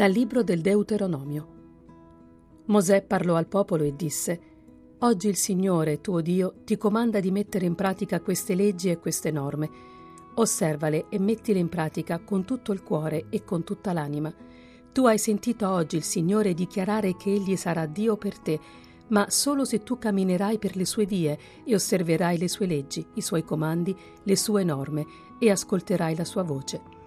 Dal libro del Deuteronomio. Mosè parlò al popolo e disse, Oggi il Signore, tuo Dio, ti comanda di mettere in pratica queste leggi e queste norme. Osservale e mettile in pratica con tutto il cuore e con tutta l'anima. Tu hai sentito oggi il Signore dichiarare che Egli sarà Dio per te, ma solo se tu camminerai per le sue vie e osserverai le sue leggi, i suoi comandi, le sue norme e ascolterai la sua voce.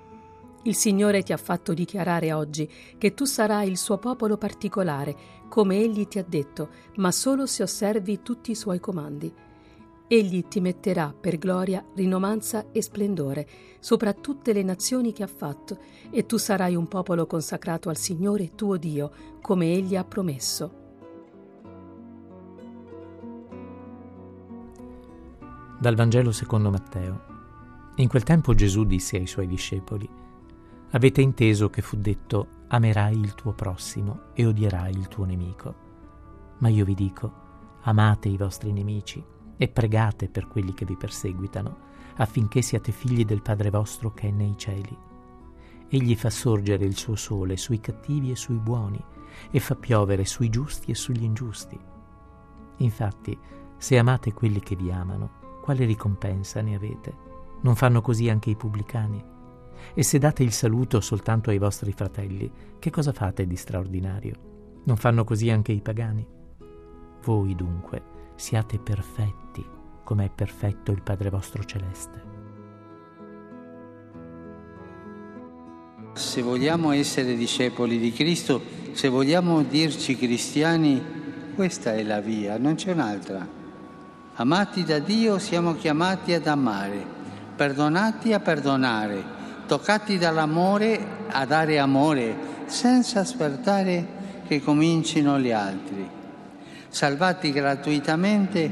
Il Signore ti ha fatto dichiarare oggi che tu sarai il suo popolo particolare, come Egli ti ha detto, ma solo se osservi tutti i suoi comandi. Egli ti metterà per gloria, rinomanza e splendore sopra tutte le nazioni che ha fatto, e tu sarai un popolo consacrato al Signore tuo Dio, come Egli ha promesso. Dal Vangelo secondo Matteo. In quel tempo Gesù disse ai suoi discepoli, Avete inteso che fu detto amerai il tuo prossimo e odierai il tuo nemico. Ma io vi dico, amate i vostri nemici e pregate per quelli che vi perseguitano, affinché siate figli del Padre vostro che è nei cieli. Egli fa sorgere il suo sole sui cattivi e sui buoni, e fa piovere sui giusti e sugli ingiusti. Infatti, se amate quelli che vi amano, quale ricompensa ne avete? Non fanno così anche i pubblicani? E se date il saluto soltanto ai vostri fratelli, che cosa fate di straordinario? Non fanno così anche i pagani? Voi dunque siate perfetti, come è perfetto il Padre vostro celeste. Se vogliamo essere discepoli di Cristo, se vogliamo dirci cristiani, questa è la via, non c'è un'altra. Amati da Dio siamo chiamati ad amare, perdonati a perdonare, toccati dall'amore a dare amore senza aspettare che comincino gli altri, salvati gratuitamente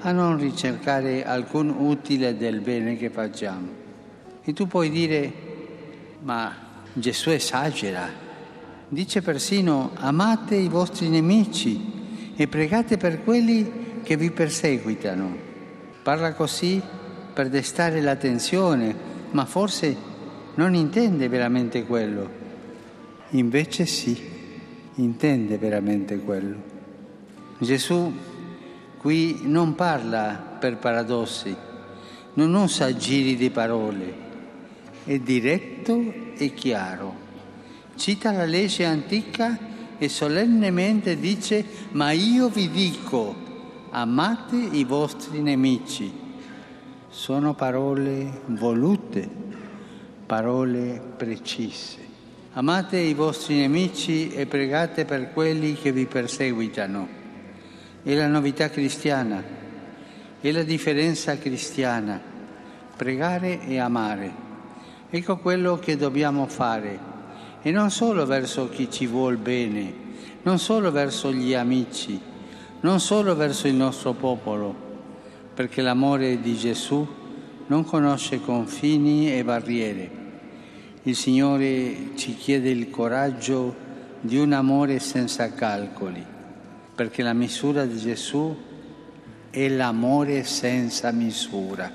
a non ricercare alcun utile del bene che facciamo. E tu puoi dire, ma Gesù esagera, dice persino amate i vostri nemici e pregate per quelli che vi perseguitano. Parla così per destare l'attenzione, ma forse non intende veramente quello. Invece sì, intende veramente quello. Gesù qui non parla per paradossi, non usa giri di parole, è diretto e chiaro. Cita la legge antica e solennemente dice, ma io vi dico, amate i vostri nemici. Sono parole volute parole precise. Amate i vostri nemici e pregate per quelli che vi perseguitano. È la novità cristiana, è la differenza cristiana, pregare e amare. Ecco quello che dobbiamo fare, e non solo verso chi ci vuol bene, non solo verso gli amici, non solo verso il nostro popolo, perché l'amore di Gesù non conosce confini e barriere. Il Signore ci chiede il coraggio di un amore senza calcoli, perché la misura di Gesù è l'amore senza misura.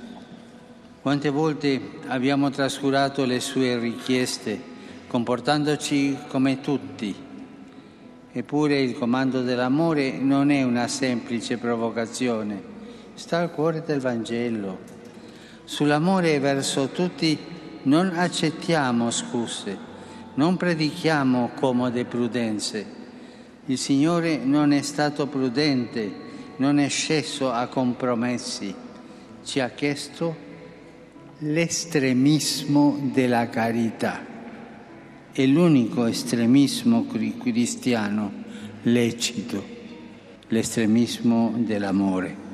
Quante volte abbiamo trascurato le sue richieste, comportandoci come tutti. Eppure il comando dell'amore non è una semplice provocazione, sta al cuore del Vangelo. Sull'amore verso tutti non accettiamo scuse, non predichiamo comode prudenze. Il Signore non è stato prudente, non è sceso a compromessi, ci ha chiesto l'estremismo della carità. È l'unico estremismo cristiano lecito, l'estremismo dell'amore.